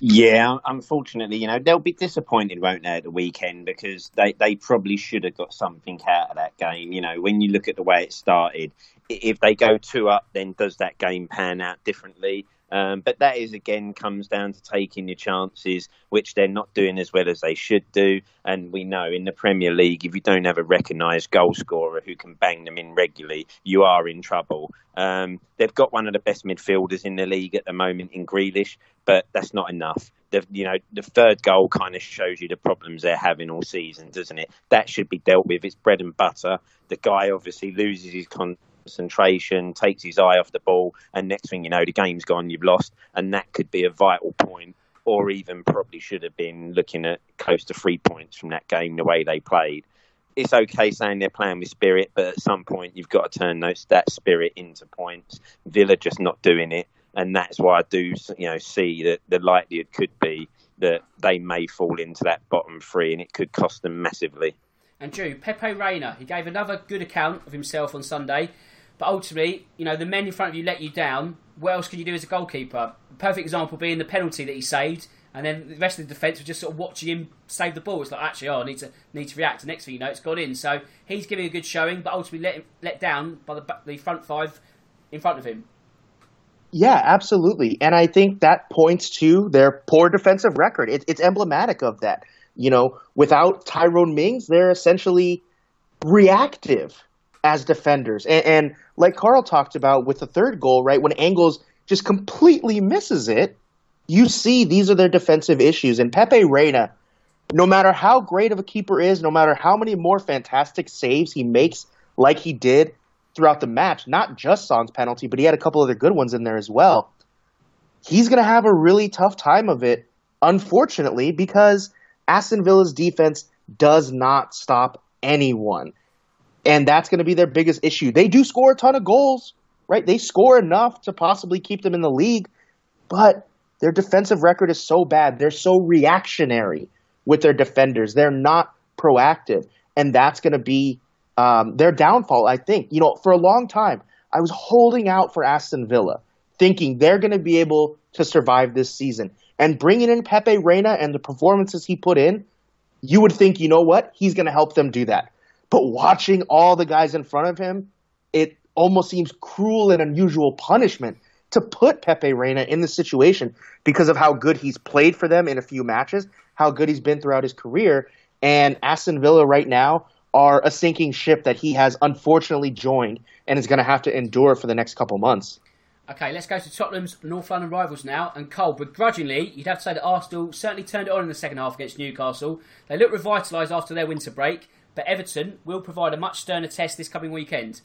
Yeah, unfortunately, you know, they'll be disappointed, won't they, at the weekend because they, they probably should have got something out of that game. You know, when you look at the way it started, if they go two up, then does that game pan out differently? Um, but that is again comes down to taking your chances, which they're not doing as well as they should do. And we know in the Premier League, if you don't have a recognised goal scorer who can bang them in regularly, you are in trouble. Um, they've got one of the best midfielders in the league at the moment in Grealish, but that's not enough. The, you know, the third goal kind of shows you the problems they're having all season, doesn't it? That should be dealt with. It's bread and butter. The guy obviously loses his con- concentration, takes his eye off the ball, and next thing you know, the game's gone, you've lost, and that could be a vital point, or even probably should have been looking at close to three points from that game, the way they played. It's okay saying they're playing with spirit, but at some point you've got to turn those, that spirit into points. Villa just not doing it, and that's why I do, you know, see that the likelihood could be that they may fall into that bottom three, and it could cost them massively. And Drew, Pepe Reina, he gave another good account of himself on Sunday. But ultimately, you know, the men in front of you let you down. What else can you do as a goalkeeper? Perfect example being the penalty that he saved, and then the rest of the defence was just sort of watching him save the ball. It's like, actually, oh, I need to need to react. The next thing you know, it's gone in. So he's giving a good showing, but ultimately let let down by the the front five in front of him. Yeah, absolutely. And I think that points to their poor defensive record. It, it's emblematic of that. You know, without Tyrone Mings, they're essentially reactive as defenders. And, and, like Carl talked about with the third goal, right, when Engels just completely misses it, you see these are their defensive issues. And Pepe Reina, no matter how great of a keeper is, no matter how many more fantastic saves he makes, like he did throughout the match, not just Son's penalty, but he had a couple other good ones in there as well. He's going to have a really tough time of it, unfortunately, because Aston Villa's defense does not stop anyone. And that's going to be their biggest issue. They do score a ton of goals, right? They score enough to possibly keep them in the league, but their defensive record is so bad. They're so reactionary with their defenders. They're not proactive. And that's going to be um, their downfall, I think. You know, for a long time, I was holding out for Aston Villa, thinking they're going to be able to survive this season. And bringing in Pepe Reina and the performances he put in, you would think, you know what? He's going to help them do that. But watching all the guys in front of him, it almost seems cruel and unusual punishment to put Pepe Reina in this situation because of how good he's played for them in a few matches, how good he's been throughout his career. And Aston Villa right now are a sinking ship that he has unfortunately joined and is going to have to endure for the next couple months. Okay, let's go to Tottenham's North London rivals now. And Cole, begrudgingly, you'd have to say that Arsenal certainly turned it on in the second half against Newcastle. They look revitalised after their winter break, but Everton will provide a much sterner test this coming weekend.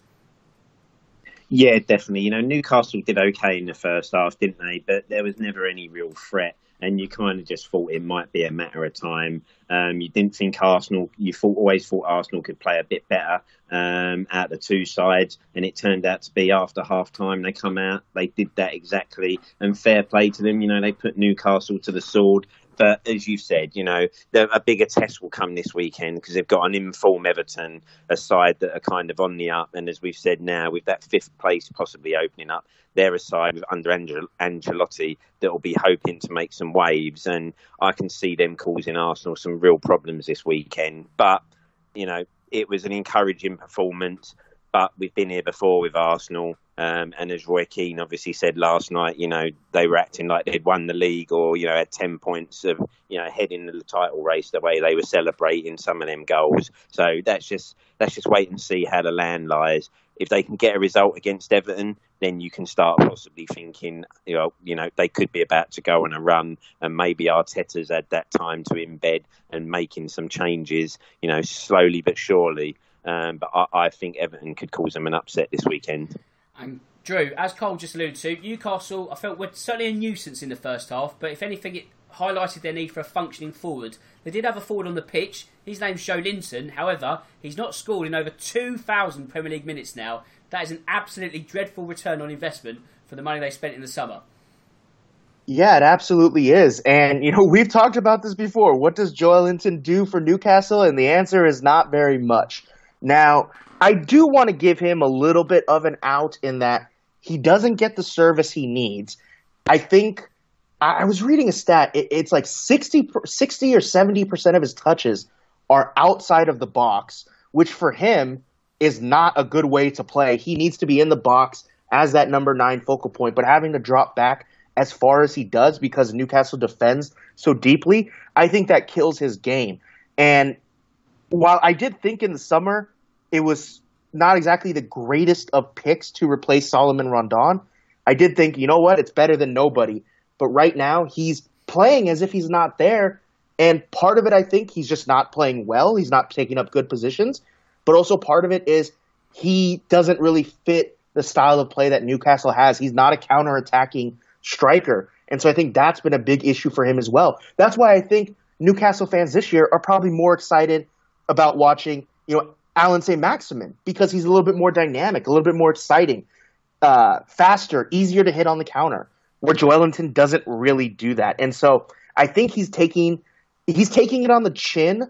Yeah, definitely. You know, Newcastle did okay in the first half, didn't they? But there was never any real threat and you kind of just thought it might be a matter of time. Um, you didn't think Arsenal, you thought always thought Arsenal could play a bit better um, at the two sides, and it turned out to be after half time they come out, they did that exactly, and fair play to them. You know, they put Newcastle to the sword. But as you said, you know, a bigger test will come this weekend because they've got an informed Everton, a side that are kind of on the up. And as we've said now, with that fifth place possibly opening up, they're a side under Angel- Ancelotti that will be hoping to make some waves. And I can see them causing Arsenal some real problems this weekend. But, you know, it was an encouraging performance. But we've been here before with Arsenal. Um, and as Roy Keane obviously said last night, you know, they were acting like they'd won the league or, you know, had 10 points of, you know, heading the title race the way they were celebrating some of them goals. So that's just, let's just wait and see how the land lies. If they can get a result against Everton, then you can start possibly thinking, you know, you know, they could be about to go on a run, and maybe Arteta's had that time to embed and making some changes, you know, slowly but surely. Um, but I, I think Everton could cause them an upset this weekend. And Drew, as Cole just alluded to, Newcastle, I felt were certainly a nuisance in the first half, but if anything, it highlighted their need for a functioning forward. They did have a forward on the pitch. His name's Joelinton. However, he's not scored in over 2,000 Premier League minutes now. That is an absolutely dreadful return on investment for the money they spent in the summer. Yeah, it absolutely is. And, you know, [LAUGHS] we've talked about this before. What does Joelinton do for Newcastle? And the answer is not very much. Now, I do want to give him a little bit of an out in that he doesn't get the service he needs. I think I was reading a stat. it's like 60, 60 or 70% of his touches are outside of the box, which for him is not a good way to play. He needs to be in the box as that number nine focal point, but having to drop back as far as he does because Newcastle defends so deeply, I think that kills his game. And while I did think in the summer it was not exactly the greatest of picks to replace Salomon Rondon. I did think, you know what, it's better than nobody. But right now, he's playing as if he's not there. And part of it, I think, he's just not playing well. He's not taking up good positions. But also, part of it is he doesn't really fit the style of play that Newcastle has. He's not a counter-attacking striker. And so I think that's been a big issue for him as well. That's why I think Newcastle fans this year are probably more excited about watching, you know, Allan Saint-Maximin because he's a little bit more dynamic, a little bit more exciting, uh, faster, easier to hit on the counter. Where Joelinton doesn't really do that, and so I think he's taking he's taking it on the chin,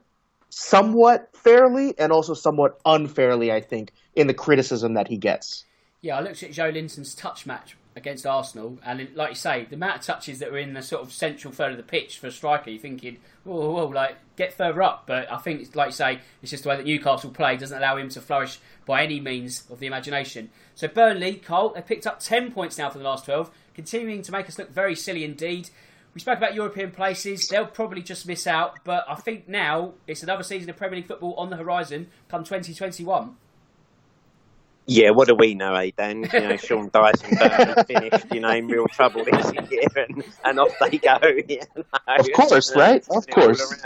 somewhat fairly and also somewhat unfairly. I think in the criticism that he gets. Yeah, I looked at Joelinton's touch match against Arsenal, and like you say, the amount of touches that were in the sort of central third of the pitch for a striker, you're thinking, whoa, whoa, like get further up. But I think, like you say, it's just the way that Newcastle play doesn't allow him to flourish by any means of the imagination. So Burnley, Cole, they picked up ten points now for the last twelve, continuing to make us look very silly indeed. We spoke about European places; they'll probably just miss out. But I think now it's another season of Premier League football on the horizon come 2021. Yeah, what do we know, eh, Dan? You know, Sean Dyson [LAUGHS] Burnley finished, you know, in real trouble this [LAUGHS] year, and, and off they go. [LAUGHS] You know? Of course, right? Of course.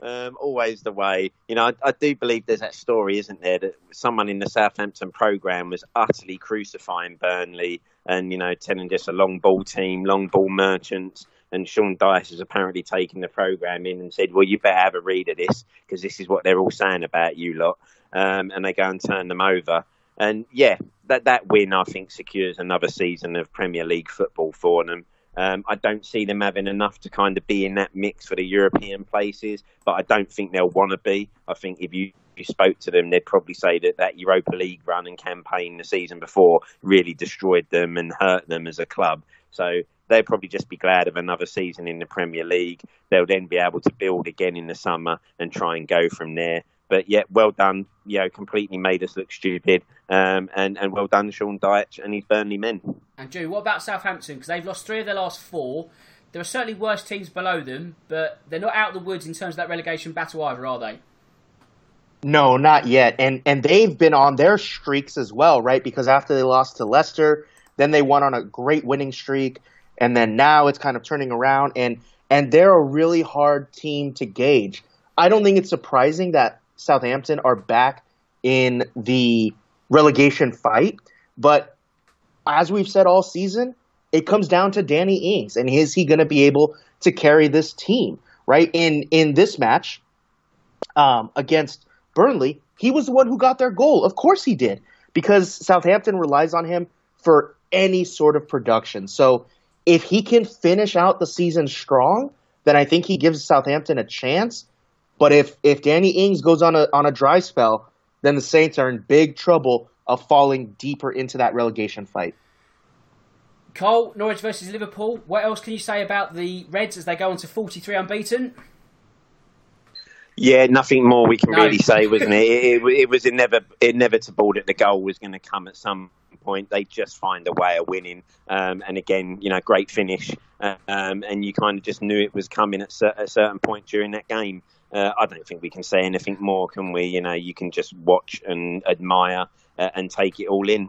Um, always the way. You know, I, I, do believe there's that story, isn't there, that someone in the Southampton programme was utterly crucifying Burnley and, you know, telling just a long ball team, long ball merchants. And Sean Dyche has apparently taken the programme in and said, well, you better have a read of this because this is what they're all saying about you lot. Um, and they go and turn them over. And yeah, that that win I think secures another season of Premier League football for them. Um, I don't see them having enough to kind of be in that mix for the European places, but I don't think they'll want to be. I think if you, you spoke to them, they'd probably say that that Europa League run and campaign the season before really destroyed them and hurt them as a club. So they'll probably just be glad of another season in the Premier League. They'll then be able to build again in the summer and try and go from there. But yeah, well done. You know, completely made us look stupid. Um, and, and well done, Sean Dyche and his Burnley men. And Drew, what about Southampton? Because they've lost three of their last four. There are certainly worse teams below them, but they're not out of the woods in terms of that relegation battle either, are they? No, not yet. And and they've been on their streaks as well, right? Because after they lost to Leicester, then they went on a great winning streak, and then now it's kind of turning around and and they're a really hard team to gauge. I don't think it's surprising that Southampton are back in the relegation fight, but as we've said all season, it comes down to Danny Ings and is he going to be able to carry this team, right? In in this match um, against Burnley, he was the one who got their goal. Of course he did, because Southampton relies on him for any sort of production. So if he can finish out the season strong, then I think he gives Southampton a chance. But if if Danny Ings goes on a on a dry spell, then the Saints are in big trouble of falling deeper into that relegation fight. Cole, Norwich versus Liverpool. What else can you say about the Reds as they go on to 43 unbeaten? Yeah, nothing more we can No. really say, wasn't it? It, it, it was inevitable that the goal was going to come at some point. They just find a way of winning. Um, and again, you know, great finish. Um, and you kind of just knew it was coming at cer- a certain point during that game. Uh, I don't think we can say anything more, can we? You know, you can just watch and admire uh, and take it all in.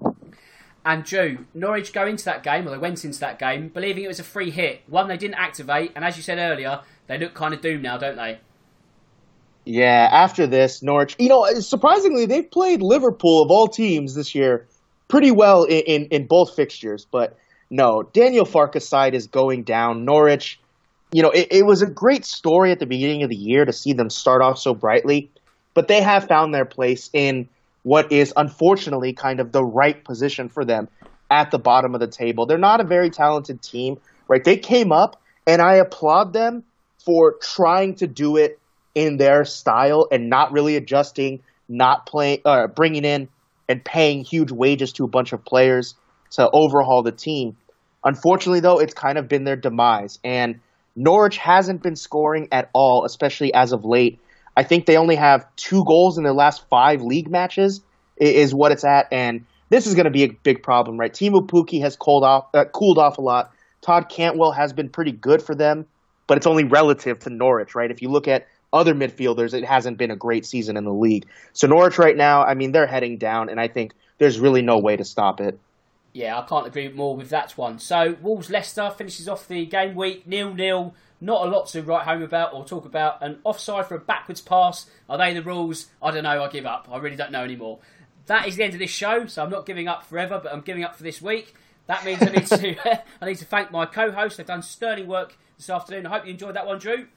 And Drew, Norwich go into that game, or they went into that game, believing it was a free hit. One they didn't activate, and as you said earlier, they look kind of doomed now, don't they? Yeah, after this, Norwich, you know, surprisingly, they've played Liverpool of all teams this year pretty well in, in, in both fixtures. But no, Daniel Farke's side is going down. Norwich, you know, it, it was a great story at the beginning of the year to see them start off so brightly, but they have found their place in what is unfortunately kind of the right position for them at the bottom of the table. They're not a very talented team, right? They came up, and I applaud them for trying to do it in their style and not really adjusting, not playing, uh, bringing in and paying huge wages to a bunch of players to overhaul the team. Unfortunately, though, it's kind of been their demise, and Norwich hasn't been scoring at all, especially as of late. I think they only have two goals in their last five league matches, is what it's at, and this is going to be a big problem, right? Teemu Pukki has cooled off, uh, cooled off a lot. Todd Cantwell has been pretty good for them, but it's only relative to Norwich, right? If you look at other midfielders, it hasn't been a great season in the league. So Norwich right now, I mean, they're heading down, and I think there's really no way to stop it. Yeah, I can't agree more with that one. So Wolves Leicester finishes off the game week nil nil. Not a lot to write home about or talk about. An offside for a backwards pass. Are they the rules? I don't know. I give up. I really don't know anymore. That is the end of this show. So I'm not giving up forever, but I'm giving up for this week. That means I need to [LAUGHS] I need to thank my co-hosts. They've done sterling work this afternoon. I hope you enjoyed that one, Drew.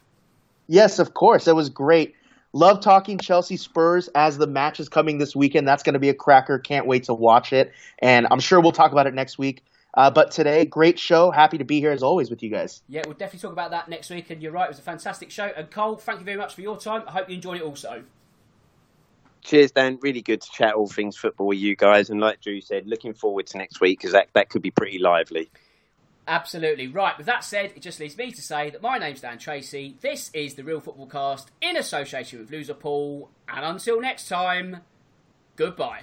Yes, of course. It was great. Love talking Chelsea Spurs as the match is coming this weekend. That's going to be a cracker. Can't wait to watch it. And I'm sure we'll talk about it next week. Uh, but today, great show. Happy to be here as always with you guys. Yeah, we'll definitely talk about that next week. And you're right, it was a fantastic show. And Cole, thank you very much for your time. I hope you enjoyed it also. Cheers, Dan. Really good to chat all things football with you guys. And like Drew said, looking forward to next week because that, that could be pretty lively. Absolutely. Right, with that said, it just leaves me to say that my name's Dan Tracy. This is the Real Football Cast in association with Loser Pool. And until next time, goodbye.